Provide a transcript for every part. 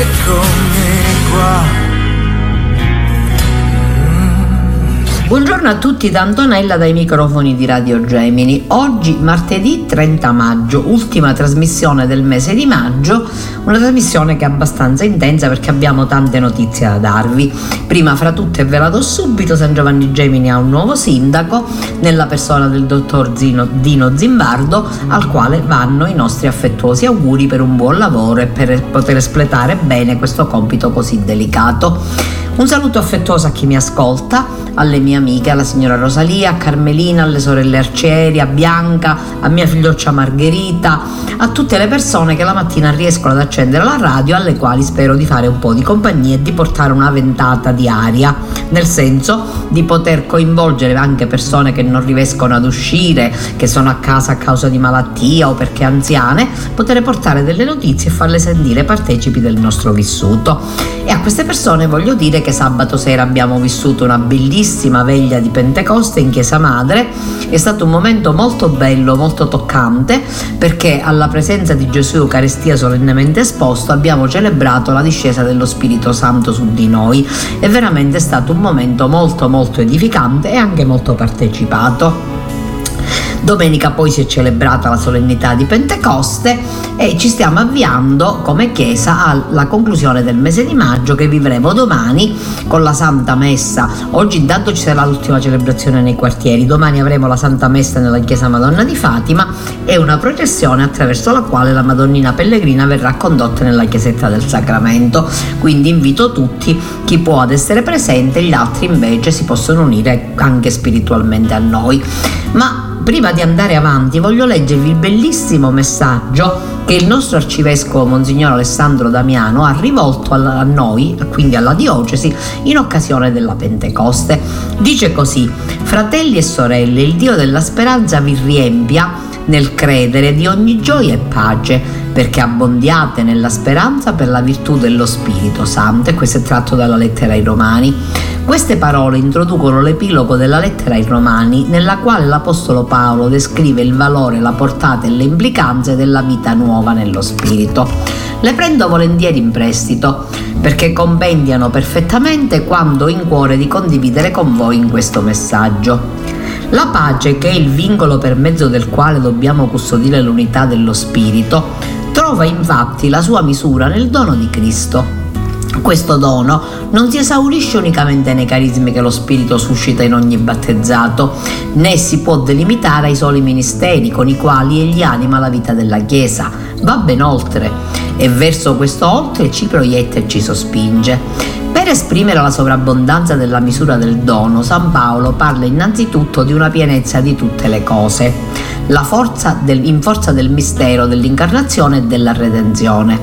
eccomi qua Buongiorno a tutti da Antonella dai microfoni di Radio Gemini. Oggi martedì 30 maggio, ultima trasmissione del mese di maggio, una trasmissione che è abbastanza intensa perché abbiamo tante notizie da darvi. Prima fra tutte ve la do subito, San Giovanni Gemini ha un nuovo sindaco nella persona del dottor Zino, Dino Zimbardo al quale vanno i nostri affettuosi auguri per un buon lavoro e per poter espletare bene questo compito così delicato. Un saluto affettuoso a chi mi ascolta, alle mie amiche, alla signora Rosalia, a Carmelina, alle sorelle Arcieri, a Bianca, a mia figlioccia Margherita, a tutte le persone che la mattina riescono ad accendere la radio, alle quali spero di fare un po' di compagnia e di portare una ventata di aria, nel senso di poter coinvolgere anche persone che non riescono ad uscire, che sono a casa a causa di malattia o perché anziane, poter portare delle notizie e farle sentire partecipi del nostro vissuto. E a queste persone voglio dire che sabato sera abbiamo vissuto una bellissima veglia di Pentecoste in Chiesa Madre. È stato un momento molto bello, molto toccante, perché alla presenza di Gesù Eucaristia solennemente esposto abbiamo celebrato la discesa dello Spirito Santo su di noi. È veramente stato un momento molto molto edificante e anche molto partecipato. Domenica poi si è celebrata la solennità di Pentecoste e ci stiamo avviando come Chiesa alla conclusione del mese di maggio che vivremo domani con la Santa Messa. Oggi intanto ci sarà l'ultima celebrazione nei quartieri, domani avremo la Santa Messa nella Chiesa Madonna di Fatima e una processione attraverso la quale la Madonnina Pellegrina verrà condotta nella chiesetta del Sacramento. Quindi invito tutti, chi può ad essere presente, gli altri invece si possono unire anche spiritualmente a noi. Ma prima di andare avanti voglio leggervi il bellissimo messaggio che il nostro arcivescovo Monsignor Alessandro Damiano ha rivolto a noi, quindi alla diocesi, in occasione della Pentecoste. Dice così, fratelli e sorelle, il Dio della speranza vi riempia nel credere di ogni gioia e pace, perché abbondiate nella speranza per la virtù dello Spirito Santo. E questo è tratto dalla lettera ai Romani. Queste parole introducono l'epilogo della lettera ai Romani, nella quale l'Apostolo Paolo descrive il valore, la portata e le implicanze della vita nuova nello Spirito. Le prendo volentieri in prestito perché compendiano perfettamente quando ho in cuore di condividere con voi in questo messaggio. La pace, che è il vincolo per mezzo del quale dobbiamo custodire l'unità dello Spirito, trova infatti la sua misura nel dono di Cristo. Questo dono non si esaurisce unicamente nei carismi che lo Spirito suscita in ogni battezzato, né si può delimitare ai soli ministeri con i quali egli anima la vita della Chiesa, va ben oltre e verso questo oltre ci proietta e ci sospinge. Per esprimere la sovrabbondanza della misura del dono, San Paolo parla innanzitutto di una pienezza di tutte le cose, forza del, in forza del mistero dell'incarnazione e della redenzione.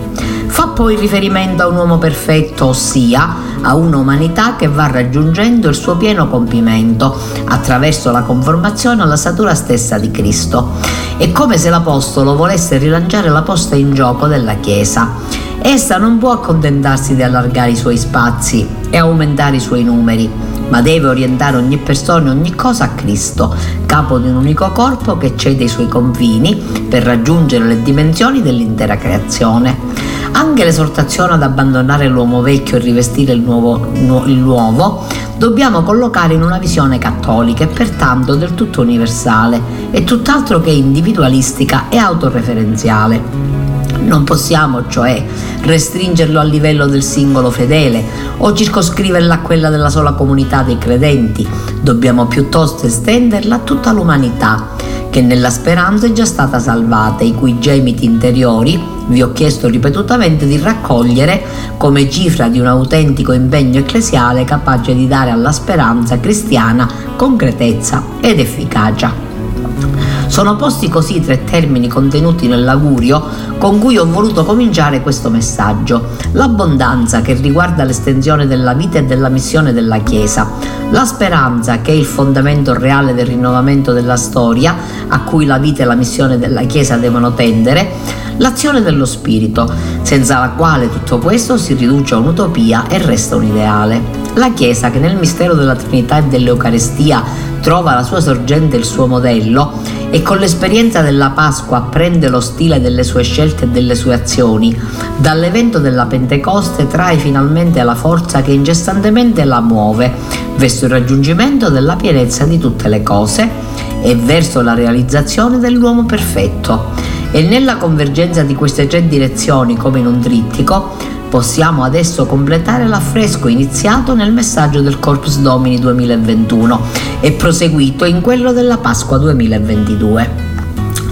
Fa poi riferimento a un uomo perfetto, ossia a un'umanità che va raggiungendo il suo pieno compimento attraverso la conformazione alla statura stessa di Cristo. È come se l'Apostolo volesse rilanciare la posta in gioco della Chiesa. Essa non può accontentarsi di allargare i suoi spazi e aumentare i suoi numeri, ma deve orientare ogni persona e ogni cosa a Cristo, capo di un unico corpo che cede i suoi confini per raggiungere le dimensioni dell'intera creazione. Anche l'esortazione ad abbandonare l'uomo vecchio e rivestire il nuovo, il nuovo dobbiamo collocare in una visione cattolica e pertanto del tutto universale e tutt'altro che individualistica e autoreferenziale. Non possiamo, cioè, restringerlo al livello del singolo fedele o circoscriverla a quella della sola comunità dei credenti. Dobbiamo piuttosto estenderla a tutta l'umanità che nella speranza è già stata salvata, i cui gemiti interiori vi ho chiesto ripetutamente di raccogliere come cifra di un autentico impegno ecclesiale capace di dare alla speranza cristiana concretezza ed efficacia. Sono posti così i tre termini contenuti nell'augurio con cui ho voluto cominciare questo messaggio. L'abbondanza che riguarda l'estensione della vita e della missione della Chiesa, la speranza che è il fondamento reale del rinnovamento della storia a cui la vita e la missione della Chiesa devono tendere, l'azione dello Spirito, senza la quale tutto questo si riduce a un'utopia e resta un ideale. La Chiesa che nel mistero della Trinità e dell'Eucarestia trova la sua sorgente e il suo modello e con l'esperienza della Pasqua prende lo stile delle sue scelte e delle sue azioni, dall'evento della Pentecoste trae finalmente la forza che incessantemente la muove verso il raggiungimento della pienezza di tutte le cose e verso la realizzazione dell'uomo perfetto. E nella convergenza di queste tre direzioni, come in un trittico, Possiamo adesso completare l'affresco iniziato nel messaggio del Corpus Domini 2021 e proseguito in quello della Pasqua 2022.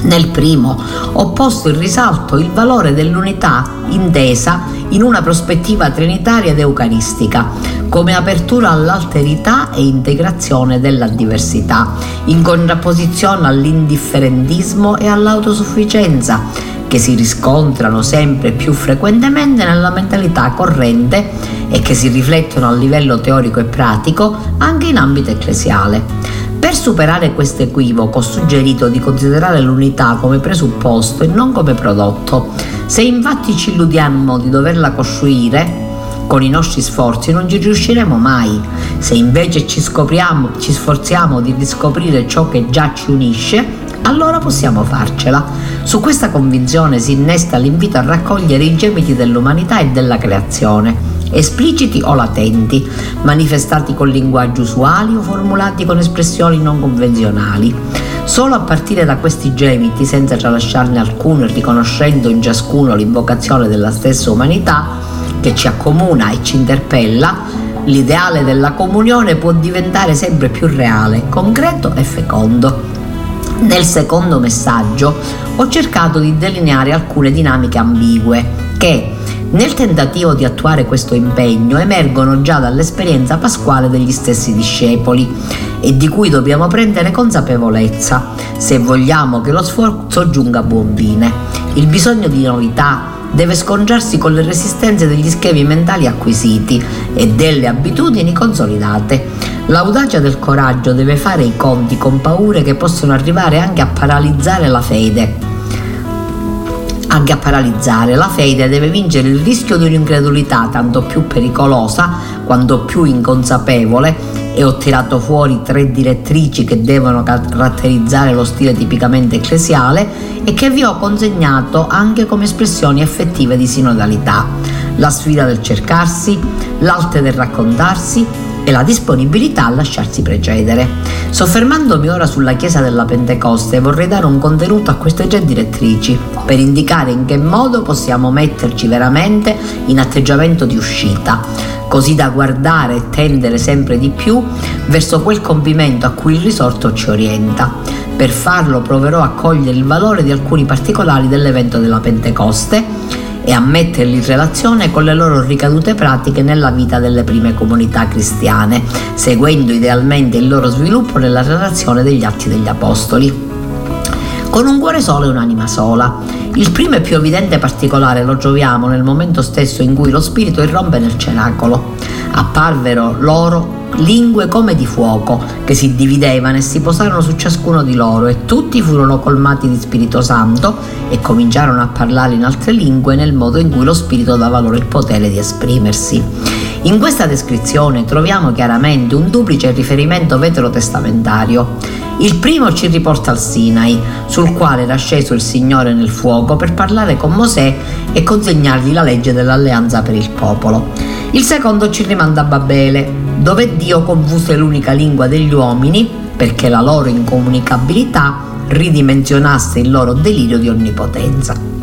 Nel primo ho posto in risalto il valore dell'unità intesa in una prospettiva trinitaria ed eucaristica, come apertura all'alterità e integrazione della diversità, in contrapposizione all'indifferentismo e all'autosufficienza che si riscontrano sempre più frequentemente nella mentalità corrente e che si riflettono a livello teorico e pratico anche in ambito ecclesiale. Per superare questo equivoco ho suggerito di considerare l'unità come presupposto e non come prodotto. Se infatti ci illudiamo di doverla costruire, con i nostri sforzi non ci riusciremo mai. Se invece ci, ci sforziamo di riscoprire ciò che già ci unisce, allora possiamo farcela. Su questa convinzione si innesta l'invito a raccogliere i gemiti dell'umanità e della creazione, espliciti o latenti, manifestati con linguaggi usuali o formulati con espressioni non convenzionali. Solo a partire da questi gemiti, senza tralasciarne alcuno e riconoscendo in ciascuno l'invocazione della stessa umanità che ci accomuna e ci interpella, l'ideale della comunione può diventare sempre più reale, concreto e fecondo. Nel secondo messaggio ho cercato di delineare alcune dinamiche ambigue che, nel tentativo di attuare questo impegno, emergono già dall'esperienza pasquale degli stessi discepoli e di cui dobbiamo prendere consapevolezza se vogliamo che lo sforzo giunga a buon fine. Il bisogno di novità deve scontrarsi con le resistenze degli schemi mentali acquisiti e delle abitudini consolidate. L'audacia del coraggio deve fare i conti con paure che possono arrivare anche a paralizzare la fede. Anche a paralizzare la fede deve vincere il rischio di un'incredulità tanto più pericolosa quanto più inconsapevole e ho tirato fuori tre direttrici che devono caratterizzare lo stile tipicamente ecclesiale e che vi ho consegnato anche come espressioni effettive di sinodalità. La sfida del cercarsi, l'arte del raccontarsi e la disponibilità a lasciarsi precedere. Soffermandomi ora sulla Chiesa della Pentecoste vorrei dare un contenuto a queste tre direttrici per indicare in che modo possiamo metterci veramente in atteggiamento di uscita, così da guardare e tendere sempre di più verso quel compimento a cui il risorto ci orienta. Per farlo proverò a cogliere il valore di alcuni particolari dell'evento della Pentecoste e a metterli in relazione con le loro ricadute pratiche nella vita delle prime comunità cristiane, seguendo idealmente il loro sviluppo nella relazione degli atti degli Apostoli. Con un cuore solo e un'anima sola. Il primo e più evidente particolare lo troviamo nel momento stesso in cui lo Spirito irrompe nel cenacolo. Apparvero loro lingue come di fuoco, che si dividevano e si posarono su ciascuno di loro, e tutti furono colmati di Spirito Santo e cominciarono a parlare in altre lingue nel modo in cui lo Spirito dava loro il potere di esprimersi. In questa descrizione troviamo chiaramente un duplice riferimento veterotestamentario. Il primo ci riporta al Sinai, sul quale era sceso il Signore nel fuoco per parlare con Mosè e consegnargli la legge dell'alleanza per il popolo. Il secondo ci rimanda a Babele, dove Dio confuse l'unica lingua degli uomini perché la loro incomunicabilità ridimensionasse il loro delirio di onnipotenza.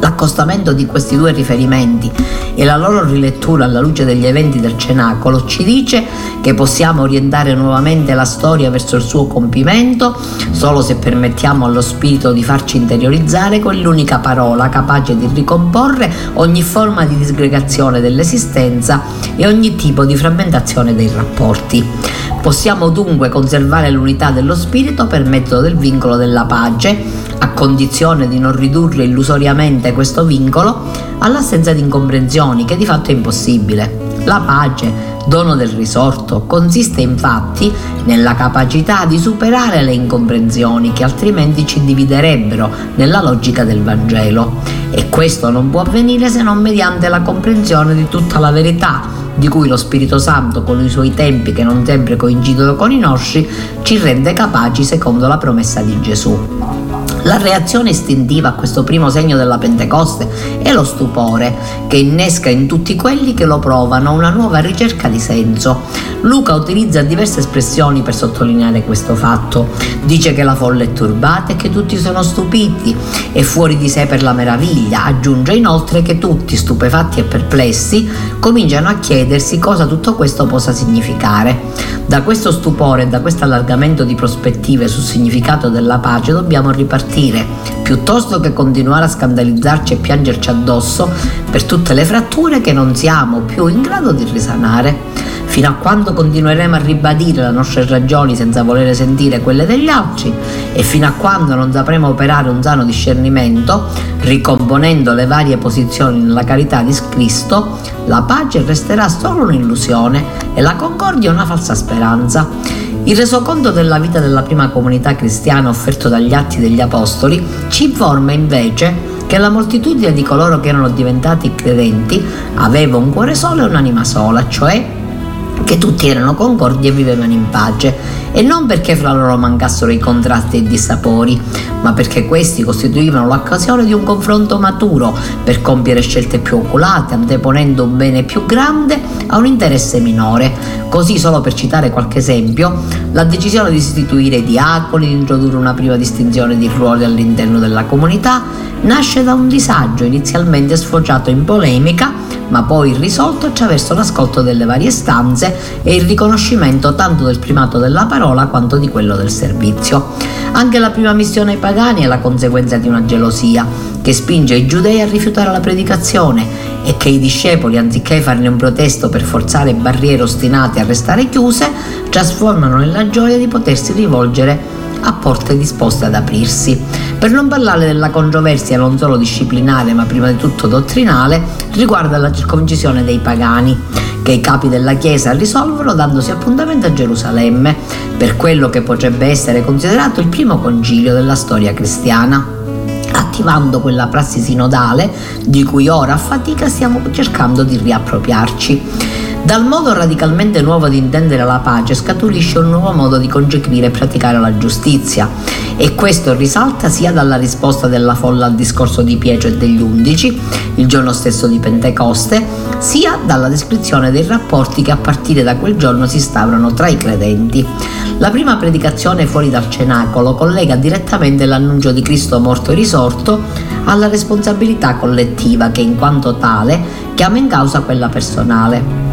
L'accostamento di questi due riferimenti e la loro rilettura alla luce degli eventi del cenacolo ci dice che possiamo orientare nuovamente la storia verso il suo compimento solo se permettiamo allo spirito di farci interiorizzare quell'unica parola capace di ricomporre ogni forma di disgregazione dell'esistenza e ogni tipo di frammentazione dei rapporti. Possiamo dunque conservare l'unità dello spirito per mezzo del vincolo della pace a condizione di non ridurre illusoriamente questo vincolo all'assenza di incomprensioni, che di fatto è impossibile. La pace, dono del risorto, consiste infatti nella capacità di superare le incomprensioni che altrimenti ci dividerebbero nella logica del Vangelo. E questo non può avvenire se non mediante la comprensione di tutta la verità di cui lo Spirito Santo, con i suoi tempi che non sempre coincidono con i nostri, ci rende capaci secondo la promessa di Gesù. La reazione istintiva a questo primo segno della Pentecoste è lo stupore, che innesca in tutti quelli che lo provano una nuova ricerca di senso. Luca utilizza diverse espressioni per sottolineare questo fatto. Dice che la folla è turbata e che tutti sono stupiti e fuori di sé per la meraviglia. Aggiunge inoltre che tutti, stupefatti e perplessi, cominciano a chiedersi cosa tutto questo possa significare. Da questo stupore e da questo allargamento di prospettive sul significato della pace dobbiamo ripartire partire, piuttosto che continuare a scandalizzarci e piangerci addosso per tutte le fratture che non siamo più in grado di risanare. Fino a quando continueremo a ribadire le nostre ragioni senza volere sentire quelle degli altri e fino a quando non sapremo operare un sano discernimento, ricomponendo le varie posizioni nella carità di Cristo, la pace resterà solo un'illusione e la concordia una falsa speranza. Il resoconto della vita della prima comunità cristiana offerto dagli Atti degli Apostoli ci informa invece che la moltitudine di coloro che erano diventati credenti aveva un cuore solo e un'anima sola, cioè che tutti erano concordi e vivevano in pace, e non perché fra loro mancassero i contrasti e i dissapori, ma perché questi costituivano l'occasione di un confronto maturo per compiere scelte più oculate, anteponendo un bene più grande a un interesse minore. Così, solo per citare qualche esempio, la decisione di istituire i diaconi, di introdurre una prima distinzione di ruoli all'interno della comunità, nasce da un disagio inizialmente sfociato in polemica ma poi risolto attraverso l'ascolto delle varie stanze e il riconoscimento tanto del primato della parola quanto di quello del servizio. Anche la prima missione ai pagani è la conseguenza di una gelosia che spinge i giudei a rifiutare la predicazione e che i discepoli, anziché farne un protesto per forzare barriere ostinate a restare chiuse, trasformano nella gioia di potersi rivolgere a porte disposte ad aprirsi. Per non parlare della controversia non solo disciplinare ma prima di tutto dottrinale, riguarda la circoncisione dei pagani, che i capi della Chiesa risolvono dandosi appuntamento a Gerusalemme, per quello che potrebbe essere considerato il primo concilio della storia cristiana attivando quella prassi sinodale di cui ora a fatica stiamo cercando di riappropriarci. Dal modo radicalmente nuovo di intendere la pace scaturisce un nuovo modo di concepire e praticare la giustizia e questo risalta sia dalla risposta della folla al discorso di Pietro e degli undici, il giorno stesso di Pentecoste, sia dalla descrizione dei rapporti che a partire da quel giorno si instaurano tra i credenti. La prima predicazione fuori dal cenacolo collega direttamente l'annuncio di Cristo morto e risorto alla responsabilità collettiva che in quanto tale chiama in causa quella personale.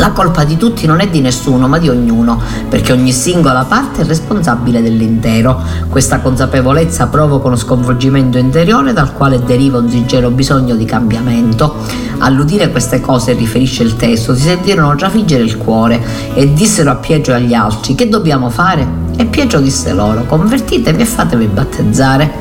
La colpa di tutti non è di nessuno, ma di ognuno, perché ogni singola parte è responsabile dell'intero. Questa consapevolezza provoca uno sconvolgimento interiore dal quale deriva un sincero bisogno di cambiamento. All'udire queste cose, riferisce il testo, si sentirono trafiggere il cuore e dissero a Pietro e agli altri: Che dobbiamo fare? E Pietro disse loro: Convertitevi e fatevi battezzare.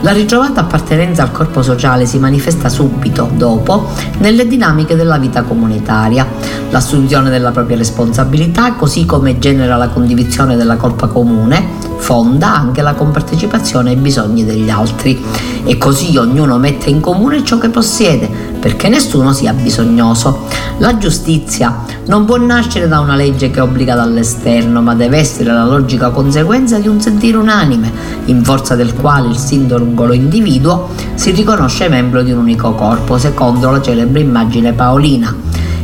La ritrovata appartenenza al corpo sociale si manifesta subito dopo nelle dinamiche della vita comunitaria. L'assunzione della propria responsabilità, così come genera la condivisione della colpa comune, fonda anche la compartecipazione ai bisogni degli altri e così ognuno mette in comune ciò che possiede perché nessuno sia bisognoso. La giustizia non può nascere da una legge che obbliga dall'esterno, ma deve essere la logica conseguenza di un sentire unanime, in forza del quale il singolo individuo si riconosce membro di un unico corpo, secondo la celebre immagine paolina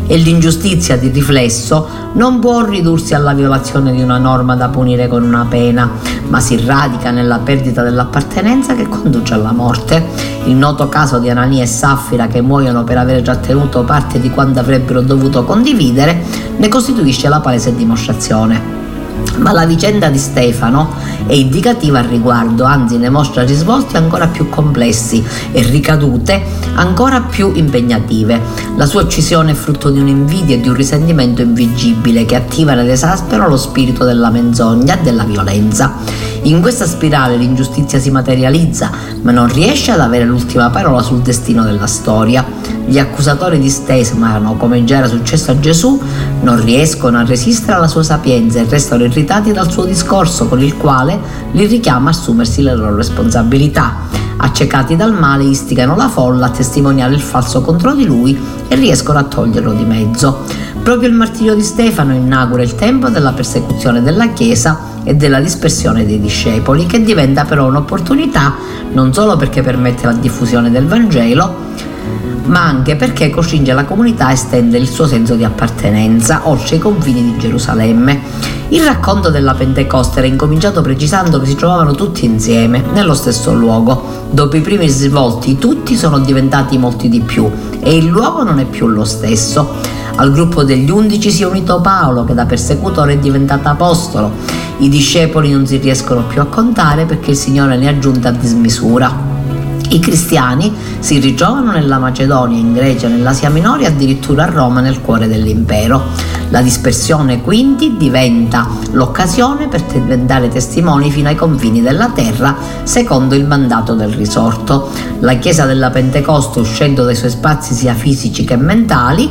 e l'ingiustizia di riflesso non può ridursi alla violazione di una norma da punire con una pena, ma si radica nella perdita dell'appartenenza che conduce alla morte. Il noto caso di Anania e Saffira che muoiono per aver trattenuto parte di quanto avrebbero dovuto condividere ne costituisce la palese dimostrazione. Ma la vicenda di Stefano è indicativa al riguardo, anzi ne mostra risvolti ancora più complessi e ricadute ancora più impegnative. La sua uccisione è frutto di un'invidia e di un risentimento invincibile che attivano ed esasperano lo spirito della menzogna e della violenza. In questa spirale l'ingiustizia si materializza, ma non riesce ad avere l'ultima parola sul destino della storia. Gli accusatori di Stefano, come già era successo a Gesù, non riescono a resistere alla sua sapienza e restano irritati dal suo discorso con il quale li richiama a assumersi le loro responsabilità. Accecati dal male, istigano la folla a testimoniare il falso contro di lui e riescono a toglierlo di mezzo. Proprio il martirio di Stefano inaugura il tempo della persecuzione della Chiesa e della dispersione dei discepoli, che diventa però un'opportunità non solo perché permette la diffusione del Vangelo, ma anche perché costringe la comunità a estendere il suo senso di appartenenza oltre i confini di Gerusalemme. Il racconto della Pentecoste era incominciato precisando che si trovavano tutti insieme, nello stesso luogo. Dopo i primi svolti, tutti sono diventati molti di più e il luogo non è più lo stesso. Al gruppo degli undici si è unito Paolo, che da persecutore è diventato apostolo. I discepoli non si riescono più a contare perché il Signore ne ha aggiunta a dismisura. I cristiani si ritrovano nella Macedonia, in Grecia, nell'Asia Minore e addirittura a Roma nel cuore dell'impero. La dispersione quindi diventa l'occasione per diventare testimoni fino ai confini della terra secondo il mandato del risorto. La Chiesa della Pentecoste uscendo dai suoi spazi sia fisici che mentali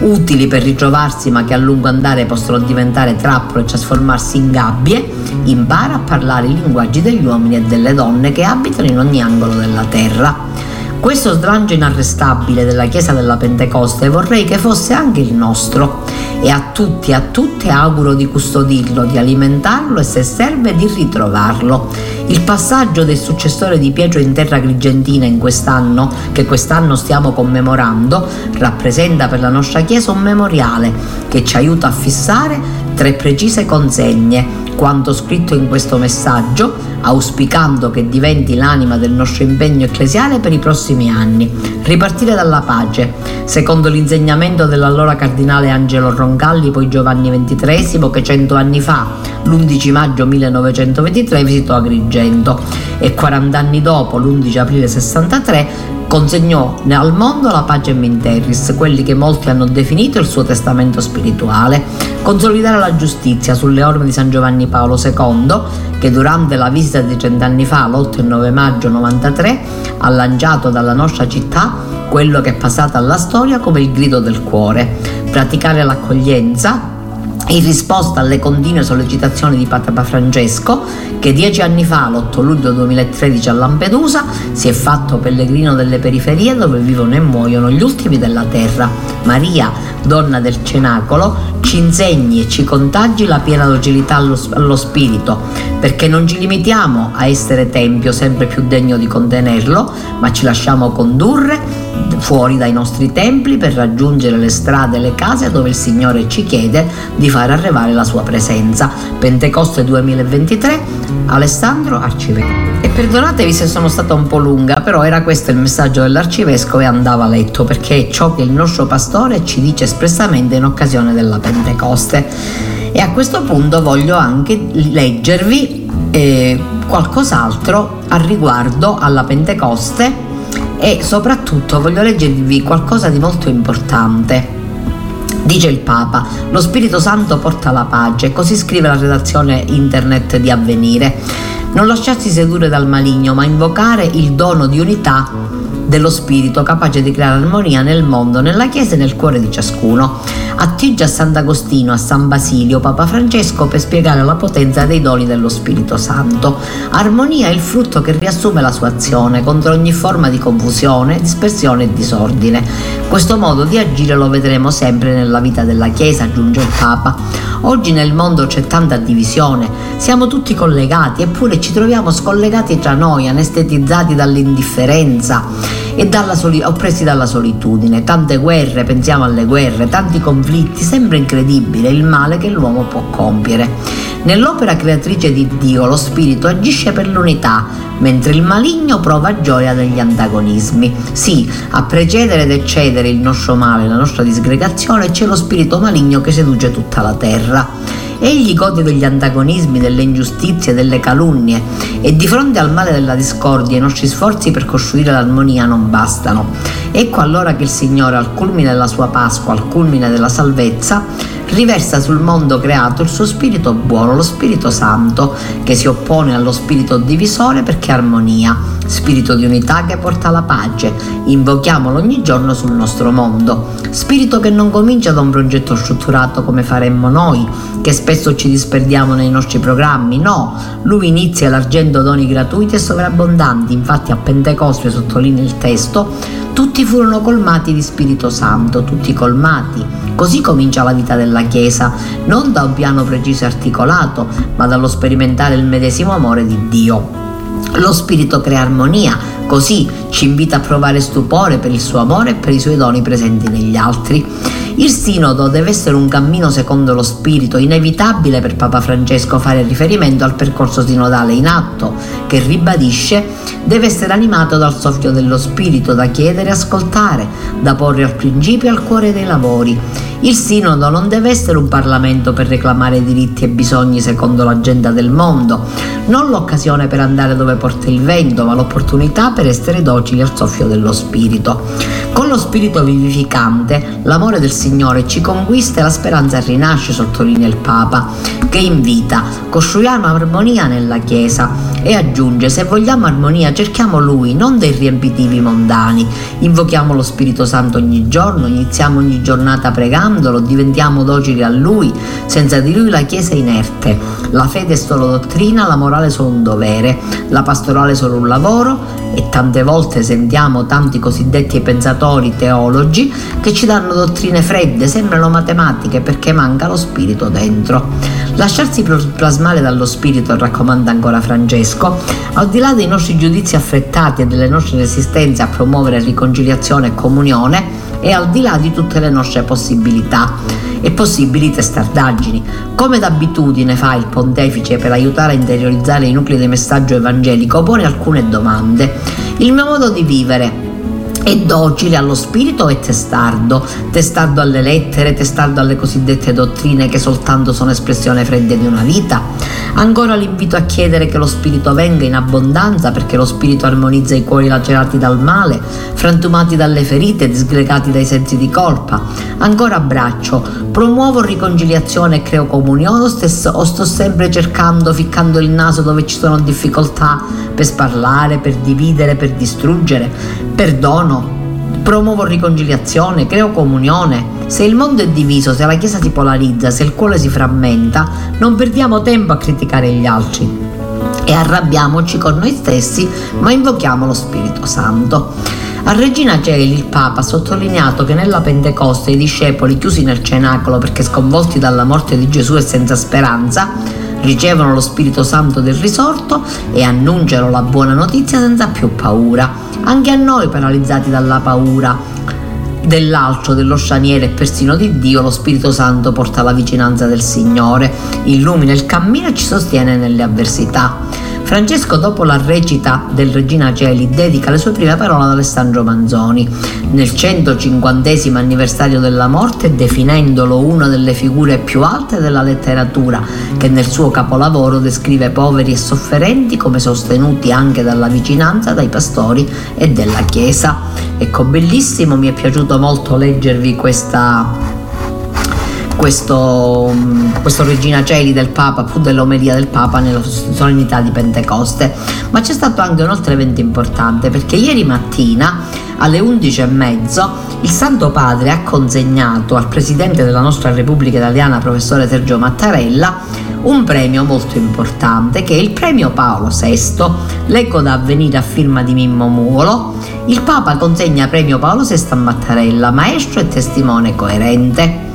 utili per ritrovarsi ma che a lungo andare possono diventare trappole e trasformarsi in gabbie, impara a parlare i linguaggi degli uomini e delle donne che abitano in ogni angolo della terra. Questo slancio inarrestabile della Chiesa della Pentecoste vorrei che fosse anche il nostro e a tutti e a tutte auguro di custodirlo, di alimentarlo e se serve di ritrovarlo. Il passaggio del successore di Pietro in terra grigentina in quest'anno, che quest'anno stiamo commemorando, rappresenta per la nostra Chiesa un memoriale che ci aiuta a fissare tre precise consegne quanto scritto in questo messaggio, auspicando che diventi l'anima del nostro impegno ecclesiale per i prossimi anni. Ripartire dalla pace, secondo l'insegnamento dell'allora cardinale Angelo Roncalli, poi Giovanni XXIII, che cento anni fa, l'11 maggio 1923, visitò Agrigento e 40 anni dopo, l'11 aprile 63, consegnò al mondo la pace in terris, quelli che molti hanno definito il suo testamento spirituale, consolidare la giustizia sulle orme di San Giovanni Paolo II, che durante la visita di cent'anni fa, l'8 e 9 maggio 93, ha lanciato dalla nostra città quello che è passato alla storia come il grido del cuore, praticare l'accoglienza, in risposta alle continue sollecitazioni di Papa Francesco, che dieci anni fa, l'8 luglio 2013 a Lampedusa, si è fatto pellegrino delle periferie dove vivono e muoiono gli ultimi della terra. Maria, donna del cenacolo, ci insegni e ci contagi la piena docilità allo, allo spirito, perché non ci limitiamo a essere tempio sempre più degno di contenerlo, ma ci lasciamo condurre fuori dai nostri templi per raggiungere le strade e le case dove il Signore ci chiede di far arrivare la sua presenza. Pentecoste 2023, Alessandro Arcivescovo. E perdonatevi se sono stata un po' lunga, però era questo il messaggio dell'arcivescovo e andava letto perché è ciò che il nostro pastore ci dice espressamente in occasione della Pentecoste. E a questo punto voglio anche leggervi eh, qualcos'altro a riguardo alla Pentecoste e soprattutto voglio leggervi qualcosa di molto importante. Dice il Papa, lo Spirito Santo porta la pace, così scrive la redazione internet di Avvenire. Non lasciarsi sedurre dal maligno, ma invocare il dono di unità dello Spirito capace di creare armonia nel mondo, nella Chiesa e nel cuore di ciascuno. Attinge a Sant'Agostino, a San Basilio, Papa Francesco per spiegare la potenza dei doni dello Spirito Santo. Armonia è il frutto che riassume la sua azione contro ogni forma di confusione, dispersione e disordine. Questo modo di agire lo vedremo sempre nella vita della Chiesa, aggiunge il Papa. Oggi nel mondo c'è tanta divisione, siamo tutti collegati eppure ci troviamo scollegati tra noi, anestetizzati dall'indifferenza e dalla soli- oppressi dalla solitudine. Tante guerre, pensiamo alle guerre, tanti conflitti, sembra incredibile il male che l'uomo può compiere. Nell'opera creatrice di Dio lo spirito agisce per l'unità, mentre il maligno prova gioia degli antagonismi. Sì, a precedere ed eccedere il nostro male, la nostra disgregazione, c'è lo spirito maligno che seduce tutta la terra. Egli gode degli antagonismi, delle ingiustizie, delle calunnie e di fronte al male della discordia i nostri sforzi per costruire l'armonia non bastano. Ecco allora che il Signore al culmine della sua Pasqua, al culmine della salvezza, riversa sul mondo creato il suo spirito buono, lo Spirito Santo, che si oppone allo spirito divisore perché è armonia, spirito di unità che porta la pace. Invochiamolo ogni giorno sul nostro mondo. Spirito che non comincia da un progetto strutturato come faremmo noi, che spesso ci disperdiamo nei nostri programmi, no, lui inizia elargendo doni gratuiti e sovrabbondanti, infatti a Pentecoste, sottolinea il testo, tutti furono colmati di Spirito Santo, tutti colmati. Così comincia la vita della Chiesa, non da un piano preciso e articolato, ma dallo sperimentare il medesimo amore di Dio. Lo Spirito crea armonia, così ci invita a provare stupore per il suo amore e per i suoi doni presenti negli altri. Il sinodo deve essere un cammino secondo lo spirito, inevitabile per Papa Francesco fare riferimento al percorso sinodale in atto, che ribadisce deve essere animato dal soffio dello spirito, da chiedere e ascoltare, da porre al principio e al cuore dei lavori. Il sinodo non deve essere un Parlamento per reclamare diritti e bisogni secondo l'agenda del mondo, non l'occasione per andare dove porta il vento, ma l'opportunità per essere docili al soffio dello spirito. Con lo spirito vivificante, l'amore del Signore ci conquista e la speranza rinasce, sottolinea il Papa, che invita, costruiamo armonia nella Chiesa e aggiunge, se vogliamo armonia cerchiamo Lui, non dei riempitivi mondani, invochiamo lo Spirito Santo ogni giorno, iniziamo ogni giornata pregandolo, diventiamo docili a Lui, senza di Lui la Chiesa è inerte, la fede è solo dottrina, la morale è solo un dovere, la pastorale è solo un lavoro e tante volte sentiamo tanti cosiddetti pensatori teologi che ci danno dottrine fredde, sembrano matematiche perché manca lo spirito dentro. Lasciarsi plasmare dallo spirito, raccomanda ancora Francesco, al di là dei nostri giudizi affrettati e delle nostre resistenze a promuovere riconciliazione e comunione, e al di là di tutte le nostre possibilità e possibili testardaggini. Come d'abitudine fa il pontefice per aiutare a interiorizzare i nuclei del messaggio evangelico, pone alcune domande. Il mio modo di vivere è docile allo spirito e testardo, testardo alle lettere, testardo alle cosiddette dottrine che soltanto sono espressione fredda di una vita. Ancora l'invito a chiedere che lo spirito venga in abbondanza perché lo spirito armonizza i cuori lacerati dal male, frantumati dalle ferite, disgregati dai sensi di colpa. Ancora abbraccio, promuovo riconciliazione e creo comunione o, sto sempre cercando, ficcando il naso dove ci sono difficoltà per sparlare, per dividere, per distruggere. Perdono, promuovo riconciliazione, creo comunione. Se il mondo è diviso, se la Chiesa si polarizza, se il cuore si frammenta, non perdiamo tempo a criticare gli altri e arrabbiamoci con noi stessi, ma invochiamo lo Spirito Santo. A Regina Geli il Papa ha sottolineato che nella Pentecoste i discepoli chiusi nel cenacolo perché sconvolti dalla morte di Gesù e senza speranza, ricevono lo Spirito Santo del risorto e annunciano la buona notizia senza più paura. Anche a noi paralizzati dalla paura dell'altro, dello straniero e persino di Dio, lo Spirito Santo porta la vicinanza del Signore, illumina il cammino e ci sostiene nelle avversità. Francesco, dopo la recita del Regina Celi, dedica le sue prime parole ad Alessandro Manzoni. Nel 150 anniversario della morte, definendolo una delle figure più alte della letteratura, che nel suo capolavoro descrive poveri e sofferenti come sostenuti anche dalla vicinanza dai pastori e della Chiesa. Ecco, bellissimo, mi è piaciuto molto leggervi questa questo, questo Regina Celi del Papa, fu dell'omelia del Papa nella solennità di Pentecoste. Ma c'è stato anche un altro evento importante perché ieri mattina alle 11.30 il Santo Padre ha consegnato al Presidente della nostra Repubblica Italiana, professore Sergio Mattarella, un premio molto importante che è il premio Paolo VI, leggo da avvenire a firma di Mimmo Muolo. Il Papa consegna premio Paolo VI a Mattarella, maestro e testimone coerente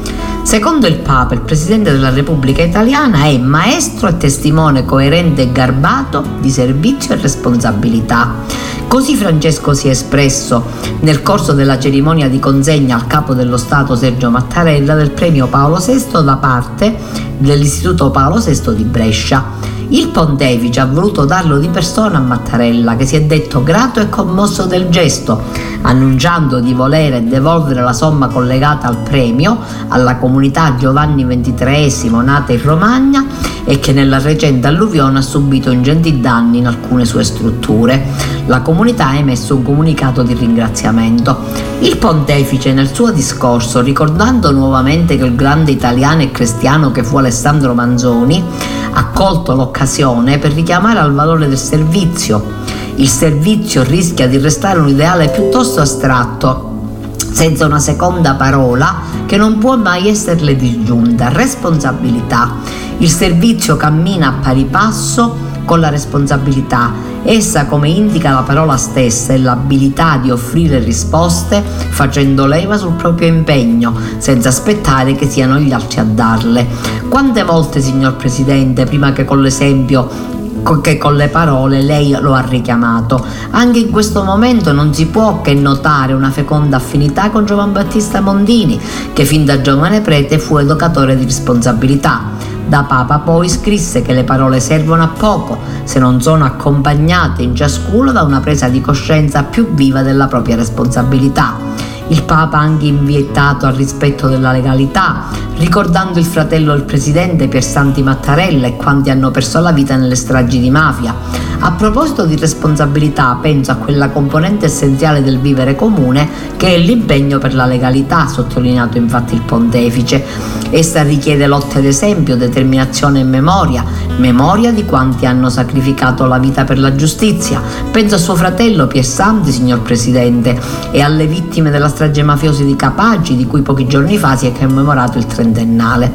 Secondo il Papa, il Presidente della Repubblica Italiana è maestro e testimone coerente e garbato di servizio e responsabilità. Così Francesco si è espresso nel corso della cerimonia di consegna al capo dello Stato Sergio Mattarella del premio Paolo VI da parte dell'Istituto Paolo VI di Brescia. Il pontefice ha voluto darlo di persona a Mattarella, che si è detto grato e commosso del gesto, annunciando di volere devolvere la somma collegata al premio alla comunità Giovanni XXIII nata in Romagna e che nella recente alluvione ha subito ingenti danni in alcune sue strutture. La comunità ha emesso un comunicato di ringraziamento. Il pontefice nel suo discorso, ricordando nuovamente che il grande italiano e cristiano che fu Alessandro Manzoni, ha colto l'occasione per richiamare al valore del servizio. Il servizio rischia di restare un ideale piuttosto astratto, senza una seconda parola che non può mai esserle disgiunta, responsabilità. Il servizio cammina a pari passo con la responsabilità. Essa, come indica la parola stessa, è l'abilità di offrire risposte facendo leva sul proprio impegno, senza aspettare che siano gli altri a darle. Quante volte, signor Presidente, prima che con l'esempio che con le parole lei lo ha richiamato. Anche in questo momento non si può che notare una feconda affinità con Giovan Battista Mondini, che fin da giovane prete fu educatore di responsabilità. Da Papa poi scrisse che le parole servono a poco se non sono accompagnate in ciascuno da una presa di coscienza più viva della propria responsabilità. Il Papa ha anche invitato al rispetto della legalità, ricordando il fratello del presidente Piersanti Mattarella e quanti hanno perso la vita nelle stragi di mafia. A proposito di responsabilità, penso a quella componente essenziale del vivere comune che è l'impegno per la legalità, ha sottolineato infatti il pontefice. Essa richiede lotte ad esempio, determinazione e memoria, memoria di quanti hanno sacrificato la vita per la giustizia. Penso a suo fratello Piersanti, signor Presidente, e alle vittime della strage mafiosi di Capaci, di cui pochi giorni fa si è commemorato il 30 trentennale.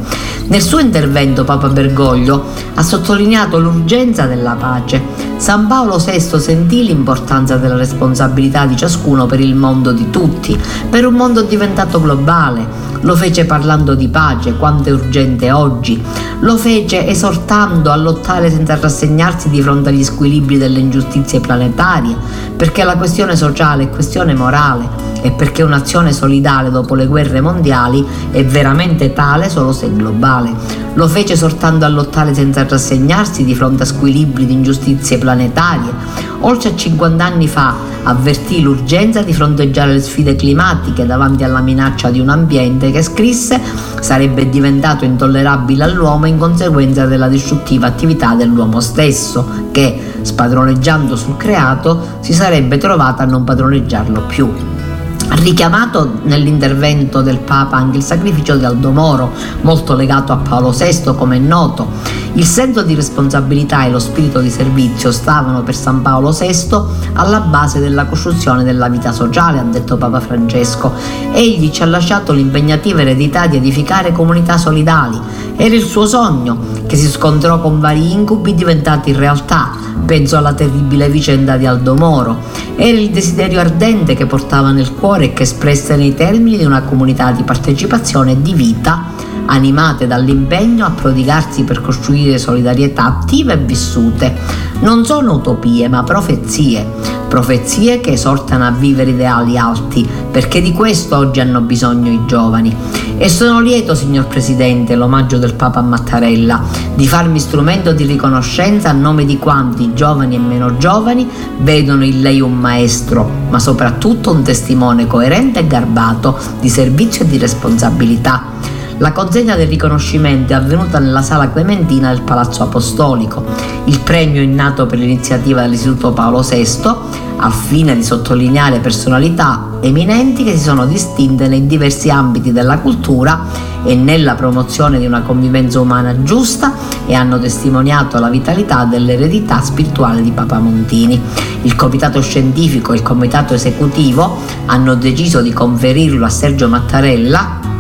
Nel suo intervento Papa Bergoglio ha sottolineato l'urgenza della pace. San Paolo VI sentì l'importanza della responsabilità di ciascuno per il mondo di tutti, per un mondo diventato globale. Lo fece parlando di pace, quanto è urgente oggi. Lo fece esortando a lottare senza rassegnarsi di fronte agli squilibri delle ingiustizie planetarie, perché la questione sociale è questione morale e perché un'azione solidale dopo le guerre mondiali è veramente tale solo se globale. Lo fece esortando a lottare senza rassegnarsi di fronte a squilibri di ingiustizie planetarie. Oltre a 50 anni fa avvertì l'urgenza di fronteggiare le sfide climatiche davanti alla minaccia di un ambiente che scrisse sarebbe diventato intollerabile all'uomo in conseguenza della distruttiva attività dell'uomo stesso, che, spadroneggiando sul creato, si sarebbe trovato a non padroneggiarlo più richiamato nell'intervento del Papa anche il sacrificio di Aldo Moro, molto legato a Paolo VI come è noto. Il senso di responsabilità e lo spirito di servizio stavano per San Paolo VI alla base della costruzione della vita sociale, ha detto Papa Francesco. Egli ci ha lasciato l'impegnativa eredità di edificare comunità solidali. Era il suo sogno, che si scontrò con vari incubi diventati realtà Penso alla terribile vicenda di Aldo Moro. Era il desiderio ardente che portava nel cuore e che espresse nei termini di una comunità di partecipazione e di vita animate dall'impegno a prodigarsi per costruire solidarietà attive e vissute. Non sono utopie, ma profezie. Profezie che esortano a vivere ideali alti, perché di questo oggi hanno bisogno i giovani. E sono lieto, signor Presidente, l'omaggio del Papa Mattarella, di farmi strumento di riconoscenza a nome di quanti, giovani e meno giovani, vedono in lei un maestro, ma soprattutto un testimone coerente e garbato di servizio e di responsabilità. La consegna del riconoscimento è avvenuta nella sala Clementina del Palazzo Apostolico. Il premio è nato per l'iniziativa dell'Istituto Paolo VI al fine di sottolineare personalità eminenti che si sono distinte nei diversi ambiti della cultura e nella promozione di una convivenza umana giusta e hanno testimoniato la vitalità dell'eredità spirituale di Papa Montini. Il comitato scientifico e il comitato esecutivo hanno deciso di conferirlo a Sergio Mattarella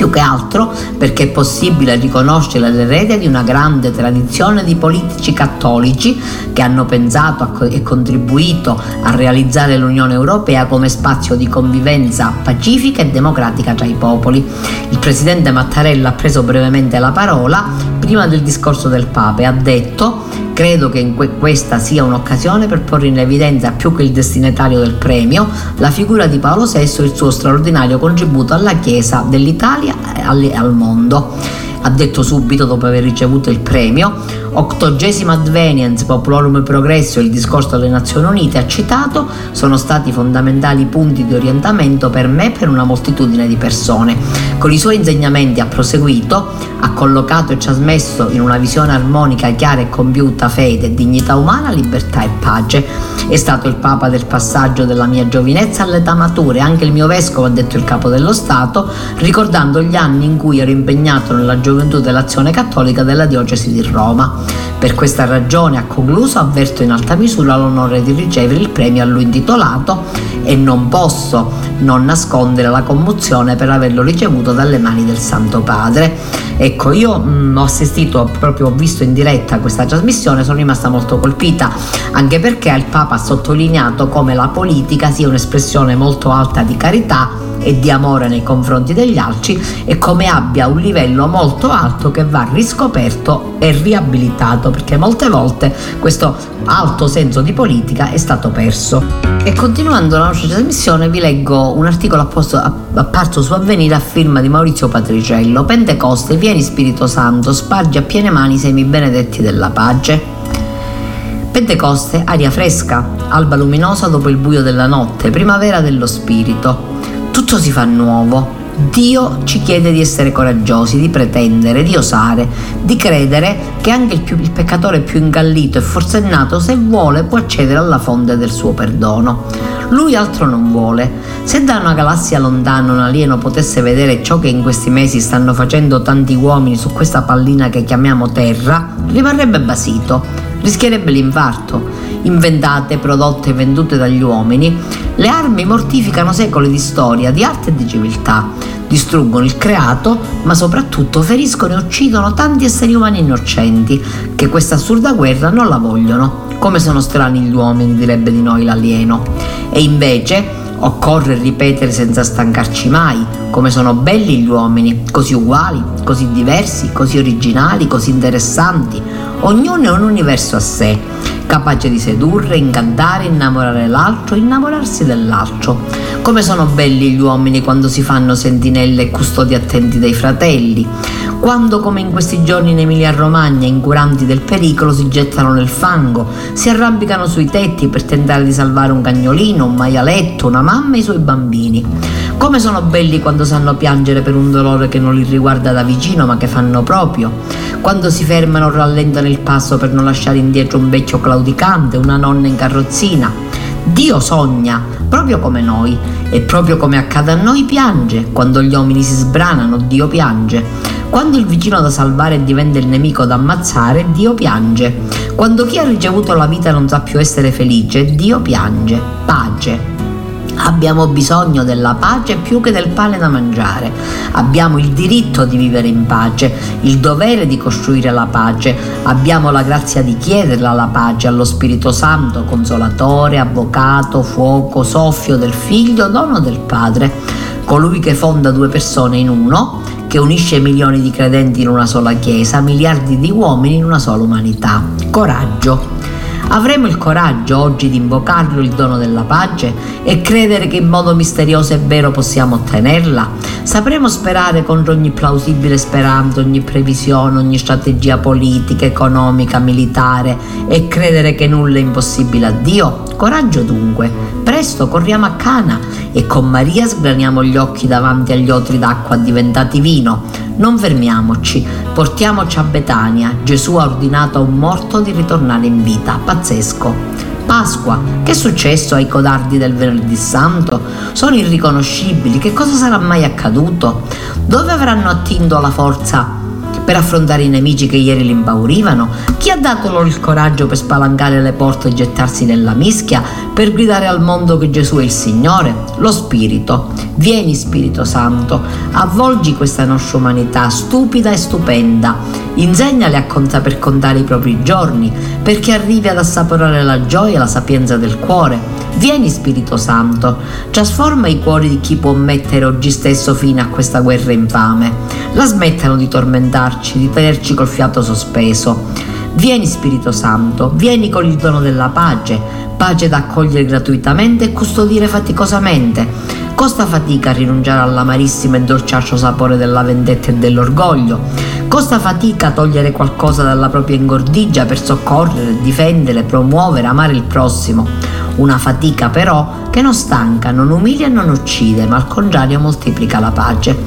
più che altro perché è possibile riconoscere l'erede di una grande tradizione di politici cattolici che hanno pensato e contribuito a realizzare l'Unione Europea come spazio di convivenza pacifica e democratica tra i popoli. Il presidente Mattarella ha preso brevemente la parola prima del discorso del Papa e ha detto credo che que- questa sia un'occasione per porre in evidenza più che il destinatario del premio la figura di Paolo VI e il suo straordinario contributo alla Chiesa dell'Italia e al mondo. Ha detto subito dopo aver ricevuto il premio, Octogesima Advenience Populorum Progresso e il discorso delle Nazioni Unite ha citato sono stati fondamentali punti di orientamento per me e per una moltitudine di persone. Con i suoi insegnamenti ha proseguito, ha collocato e trasmesso in una visione armonica, chiara e compiuta fede, dignità umana, libertà e pace. È stato il Papa del passaggio della mia giovinezza all'età matura e anche il mio vescovo, ha detto il capo dello Stato, ricordando gli anni in cui ero impegnato nella gioventù gioventù dell'azione cattolica della diocesi di Roma. Per questa ragione, ha concluso, avverto in alta misura l'onore di ricevere il premio a lui intitolato e non posso non nascondere la commozione per averlo ricevuto dalle mani del Santo Padre. Ecco, io mh, mm, ho assistito, proprio ho visto in diretta questa trasmissione, sono rimasta molto colpita, anche perché il Papa ha sottolineato come la politica sia un'espressione molto alta di carità e di amore nei confronti degli altri e come abbia un livello molto alto che va riscoperto e riabilitato perché molte volte questo alto senso di politica è stato perso. E continuando la nostra trasmissione vi leggo un articolo apparso su Avvenire a firma di Maurizio Patriciello Pentecoste, vieni Spirito Santo, spargi a piene mani i semi benedetti della pace. Pentecoste, aria fresca, alba luminosa dopo il buio della notte, primavera dello spirito tutto si fa nuovo. Dio ci chiede di essere coraggiosi, di pretendere, di osare, di credere che anche il, più, il, peccatore più ingallito e forsennato, se vuole, può accedere alla fonte del suo perdono. Lui altro non vuole. Se da una galassia lontana un alieno potesse vedere ciò che in questi mesi stanno facendo tanti uomini su questa pallina che chiamiamo Terra, rimarrebbe basito, rischierebbe l'infarto inventate, prodotte e vendute dagli uomini, le armi mortificano secoli di storia, di arte e di civiltà, distruggono il creato, ma soprattutto feriscono e uccidono tanti esseri umani innocenti che questa assurda guerra non la vogliono. Come sono strani gli uomini, direbbe di noi l'alieno. E invece occorre ripetere senza stancarci mai come sono belli gli uomini, così uguali, così diversi, così originali, così interessanti. Ognuno è un universo a sé capace di sedurre, incantare, innamorare l'altro, innamorarsi dell'altro. Come sono belli gli uomini quando si fanno sentinelle e custodi attenti dei fratelli, quando come in questi giorni in Emilia Romagna, incuranti del pericolo, si gettano nel fango, si arrampicano sui tetti per tentare di salvare un cagnolino, un maialetto, una mamma e i suoi bambini. Come sono belli quando sanno piangere per un dolore che non li riguarda da vicino ma che fanno proprio. Quando si fermano o rallentano il passo per non lasciare indietro un vecchio claudicante, una nonna in carrozzina. Dio sogna, proprio come noi, e proprio come accade a noi piange. Quando gli uomini si sbranano, Dio piange. Quando il vicino da salvare diventa il nemico da ammazzare, Dio piange. Quando chi ha ricevuto la vita non sa più essere felice, Dio piange. Pace. Abbiamo bisogno della pace più che del pane da mangiare. Abbiamo il diritto di vivere in pace, il dovere di costruire la pace. Abbiamo la grazia di chiederla la pace allo Spirito Santo, consolatore, avvocato, fuoco, soffio del Figlio, dono del Padre. Colui che fonda due persone in uno, che unisce milioni di credenti in una sola Chiesa, miliardi di uomini in una sola umanità. Coraggio. Avremo il coraggio oggi di invocarlo il dono della pace e credere che in modo misterioso e vero possiamo ottenerla? Sapremo sperare contro ogni plausibile speranza, ogni previsione, ogni strategia politica, economica, militare e credere che nulla è impossibile a Dio? Coraggio dunque, presto corriamo a Cana e con Maria sgraniamo gli occhi davanti agli otri d'acqua diventati vino non fermiamoci, portiamoci a Betania. Gesù ha ordinato a un morto di ritornare in vita. Pazzesco. Pasqua, che è successo ai codardi del venerdì santo? Sono irriconoscibili, che cosa sarà mai accaduto? Dove avranno attinto la forza per affrontare i nemici che ieri li impaurivano? Chi ha dato loro il coraggio per spalancare le porte e gettarsi nella mischia, per gridare al mondo che Gesù è il Signore? Lo Spirito. Vieni Spirito Santo, avvolgi questa nostra umanità stupida e stupenda, insegnale a conta per contare i propri giorni, perché arrivi ad assaporare la gioia e la sapienza del cuore. Vieni Spirito Santo, trasforma i cuori di chi può mettere oggi stesso fine a questa guerra infame. La smettano di tormentarci, di tenerci col fiato sospeso. Vieni Spirito Santo, vieni con il dono della pace, pace da accogliere gratuitamente e custodire faticosamente. Costa fatica rinunciare all'amarissimo e dolciaccio sapore della vendetta e dell'orgoglio. Costa fatica togliere qualcosa dalla propria ingordigia per soccorrere, difendere, promuovere, amare il prossimo. Una fatica però che non stanca, non umilia e non uccide, ma al contrario moltiplica la pace.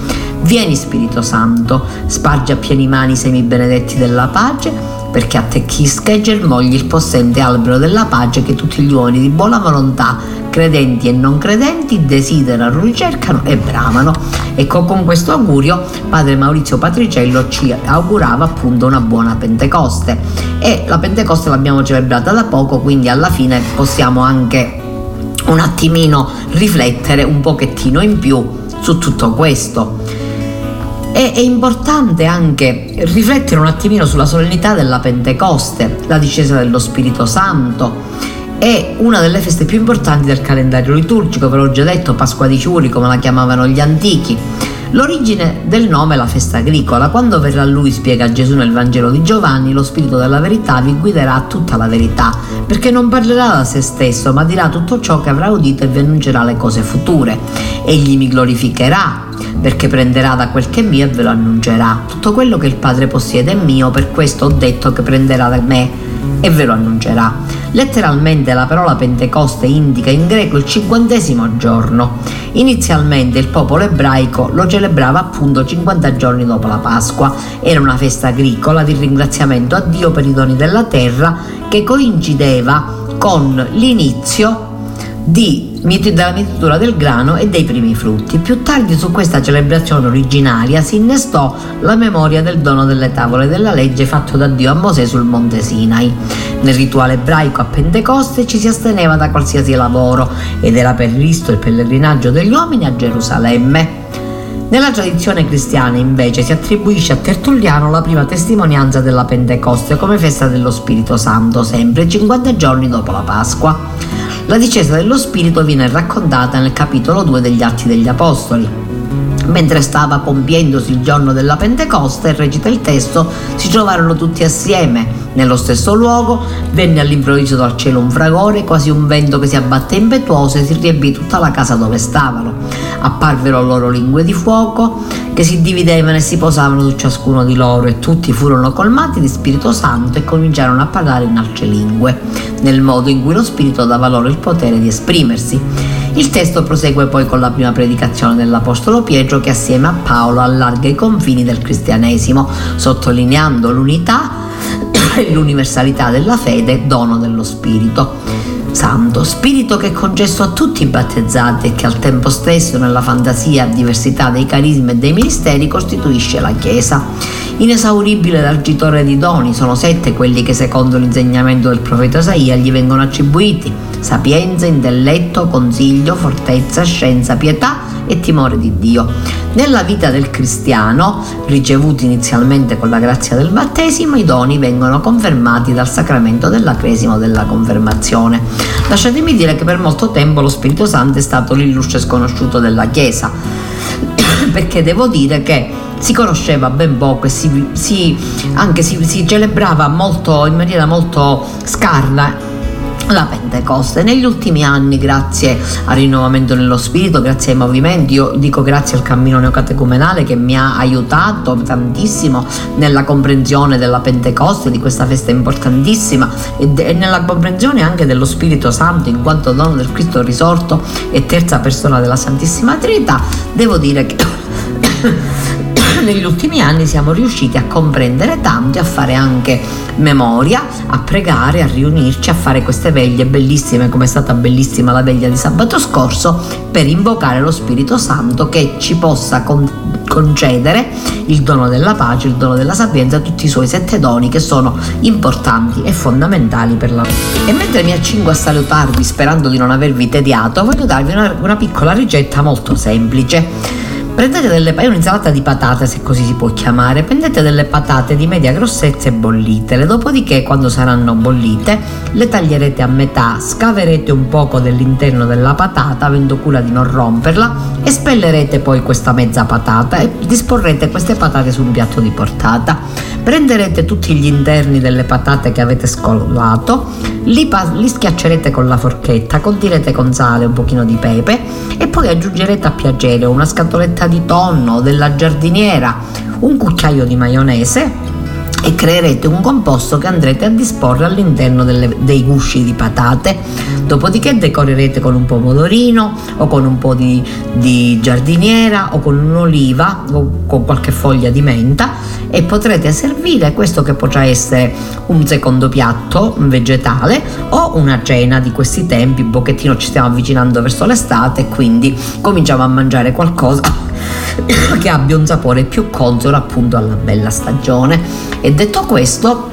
Vieni Spirito Santo, spargi a pieni mani i semi benedetti della pace, perché attecchisca e germogli il possente albero della pace che tutti gli uomini di buona volontà, credenti e non credenti, desiderano, ricercano e bramano. Ecco, con questo augurio padre Maurizio Patriciello ci augurava appunto una buona Pentecoste e la Pentecoste l'abbiamo celebrata da poco, quindi alla fine possiamo anche un attimino riflettere un pochettino in più su tutto questo. E, è importante anche riflettere un attimino sulla solennità della Pentecoste, la discesa dello Spirito Santo. È una delle feste più importanti del calendario liturgico, ve l'ho già detto, Pasqua di Ciuri, come la chiamavano gli antichi. L'origine del nome è la festa agricola. Quando verrà lui, spiega Gesù nel Vangelo di Giovanni, lo Spirito della verità vi guiderà a tutta la verità, perché non parlerà da se stesso, ma dirà tutto ciò che avrà udito e vi annuncerà le cose future. Egli mi glorificherà, perché prenderà da quel che è mio e ve lo annuncerà. Tutto quello che il Padre possiede è mio, per questo ho detto che prenderà da me e ve lo annuncerà. Letteralmente la parola Pentecoste indica in greco il cinquantesimo giorno. Inizialmente il popolo ebraico lo celebrava appunto 50 giorni dopo la Pasqua. Era una festa agricola di ringraziamento a Dio per i doni della terra che coincideva con l'inizio di della mietitura del grano e dei primi frutti. Più tardi su questa celebrazione originaria si innestò la memoria del dono delle tavole della legge fatto da Dio a Mosè sul monte Sinai. Nel rituale ebraico a Pentecoste ci si asteneva da qualsiasi lavoro ed era previsto il pellegrinaggio degli uomini a Gerusalemme. Nella tradizione cristiana invece si attribuisce a Tertulliano la prima testimonianza della Pentecoste come festa dello Spirito Santo, sempre 50 giorni dopo la Pasqua. La discesa dello Spirito viene raccontata nel capitolo 2 degli Atti degli Apostoli. Mentre stava compiendosi il giorno della Pentecoste, recita il testo, si trovarono tutti assieme nello stesso luogo, venne all'improvviso dal cielo un fragore, quasi un vento che si abbatte impetuoso e si riempì tutta la casa dove stavano. Apparvero loro lingue di fuoco che si dividevano e si posavano su ciascuno di loro e tutti furono colmati di Spirito Santo e cominciarono a parlare in altre lingue, nel modo in cui lo Spirito dava loro il potere di esprimersi. Il testo prosegue poi con la prima predicazione dell'Apostolo Pietro che assieme a Paolo allarga i confini del cristianesimo, sottolineando l'unità e l'universalità della fede, dono dello Spirito. Santo, spirito che è concesso a tutti i battezzati e che al tempo stesso nella fantasia diversità dei carismi e dei ministeri costituisce la Chiesa. Inesauribile largitore di doni, sono sette quelli che secondo l'insegnamento del profeta Isaia gli vengono attribuiti, sapienza, intelletto, consiglio, fortezza, scienza, pietà e timore di Dio. Nella vita del cristiano, ricevuti inizialmente con la grazia del battesimo, i doni vengono confermati dal sacramento della cresima della confermazione. Lasciatemi dire che per molto tempo lo Spirito Santo è stato l'illustre sconosciuto della Chiesa, perché devo dire che si conosceva ben poco e si, si, anche si, si celebrava molto, in maniera molto scarna la Pentecoste. Negli ultimi anni, grazie al rinnovamento nello spirito, grazie ai movimenti, io dico grazie al cammino neocatecumenale che mi ha aiutato tantissimo nella comprensione della Pentecoste, di questa festa importantissima e, de- e nella comprensione anche dello Spirito Santo in quanto dono del Cristo risorto e terza persona della Santissima Trinità, devo dire che negli ultimi anni siamo riusciti a comprendere tanto a fare anche memoria, a pregare, a riunirci, a fare queste veglie bellissime come è stata bellissima la veglia di sabato scorso per invocare lo Spirito Santo che ci possa con- concedere il dono della pace, il dono della sapienza, tutti i suoi sette doni che sono importanti e fondamentali per la vita. E mentre mi accingo a salutarvi sperando di non avervi tediato, voglio darvi una, una piccola ricetta molto semplice. Prendete delle, è un'insalata di patate se così si può chiamare, prendete delle patate di media grossezza e bollitele, dopodiché quando saranno bollite le taglierete a metà, scaverete un poco dell'interno della patata avendo cura di non romperla e spellerete poi questa mezza patata e disporrete queste patate su un piatto di portata. Prenderete tutti gli interni delle patate che avete scollato, li, li schiaccerete con la forchetta, condirete con sale, un pochino di pepe e poi aggiungerete a piacere una scatoletta fetta di tonno, della giardiniera, un cucchiaio di maionese e creerete un composto che andrete a disporre all'interno delle, dei gusci di patate. Dopodiché decorerete con un pomodorino o con un po' di, di giardiniera o con un'oliva o con qualche foglia di menta e potrete servire questo che potrà essere un secondo piatto vegetale o una cena di questi tempi, un pochettino ci stiamo avvicinando verso l'estate quindi cominciamo a mangiare qualcosa che abbia un sapore più consono appunto alla bella stagione. E detto questo,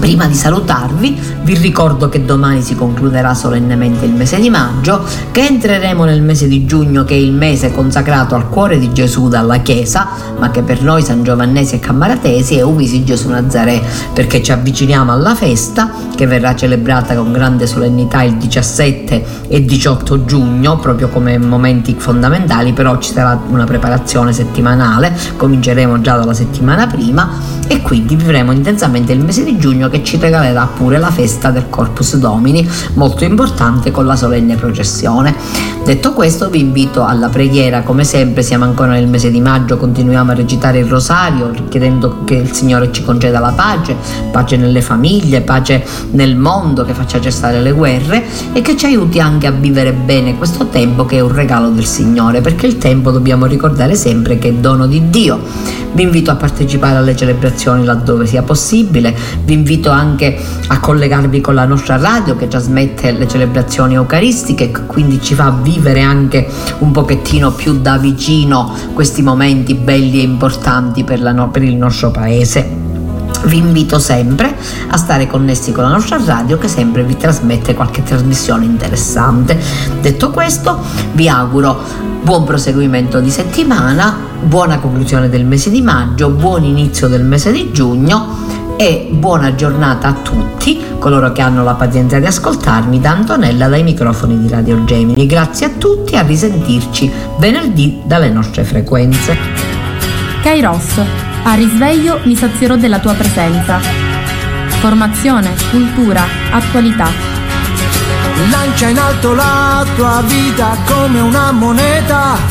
Prima di salutarvi, vi ricordo che domani si concluderà solennemente il mese di maggio, che entreremo nel mese di giugno, che è il mese consacrato al cuore di Gesù dalla Chiesa, ma che per noi San Giovannesi e Cammaratesi è Uvisi Gesù Nazaré, perché ci avviciniamo alla festa che verrà celebrata con grande solennità il 17 e 18 giugno, proprio come momenti fondamentali, però ci sarà una preparazione settimanale, cominceremo già dalla settimana prima e quindi vivremo intensamente il mese di giugno che ci regalerà pure la festa del Corpus Domini, molto importante con la solenne processione. Detto questo vi invito alla preghiera, come sempre siamo ancora nel mese di maggio, continuiamo a recitare il rosario chiedendo che il Signore ci conceda la pace, pace nelle famiglie, pace nel mondo, che faccia cessare le guerre e che ci aiuti anche a vivere bene questo tempo che è un regalo del Signore, perché il tempo dobbiamo ricordare sempre che è dono di Dio. Vi invito a partecipare alle celebrazioni laddove sia possibile, vi invito anche a collegarvi con la nostra radio che trasmette le celebrazioni eucaristiche, quindi ci fa vivere anche un pochettino più da vicino questi momenti belli e importanti per, la, per il nostro paese. Vi invito sempre a stare connessi con la nostra radio che sempre vi trasmette qualche trasmissione interessante. Detto questo, vi auguro buon proseguimento di settimana, buona conclusione del mese di maggio, buon inizio del mese di giugno e buona giornata a tutti coloro che hanno la pazienza di ascoltarmi da Antonella dai microfoni di Radio Gemini. Grazie a tutti, a risentirci venerdì dalle nostre frequenze. Kairos, a risveglio mi sazierò della tua presenza. Formazione, cultura, attualità. Lancia in alto la tua vita come una moneta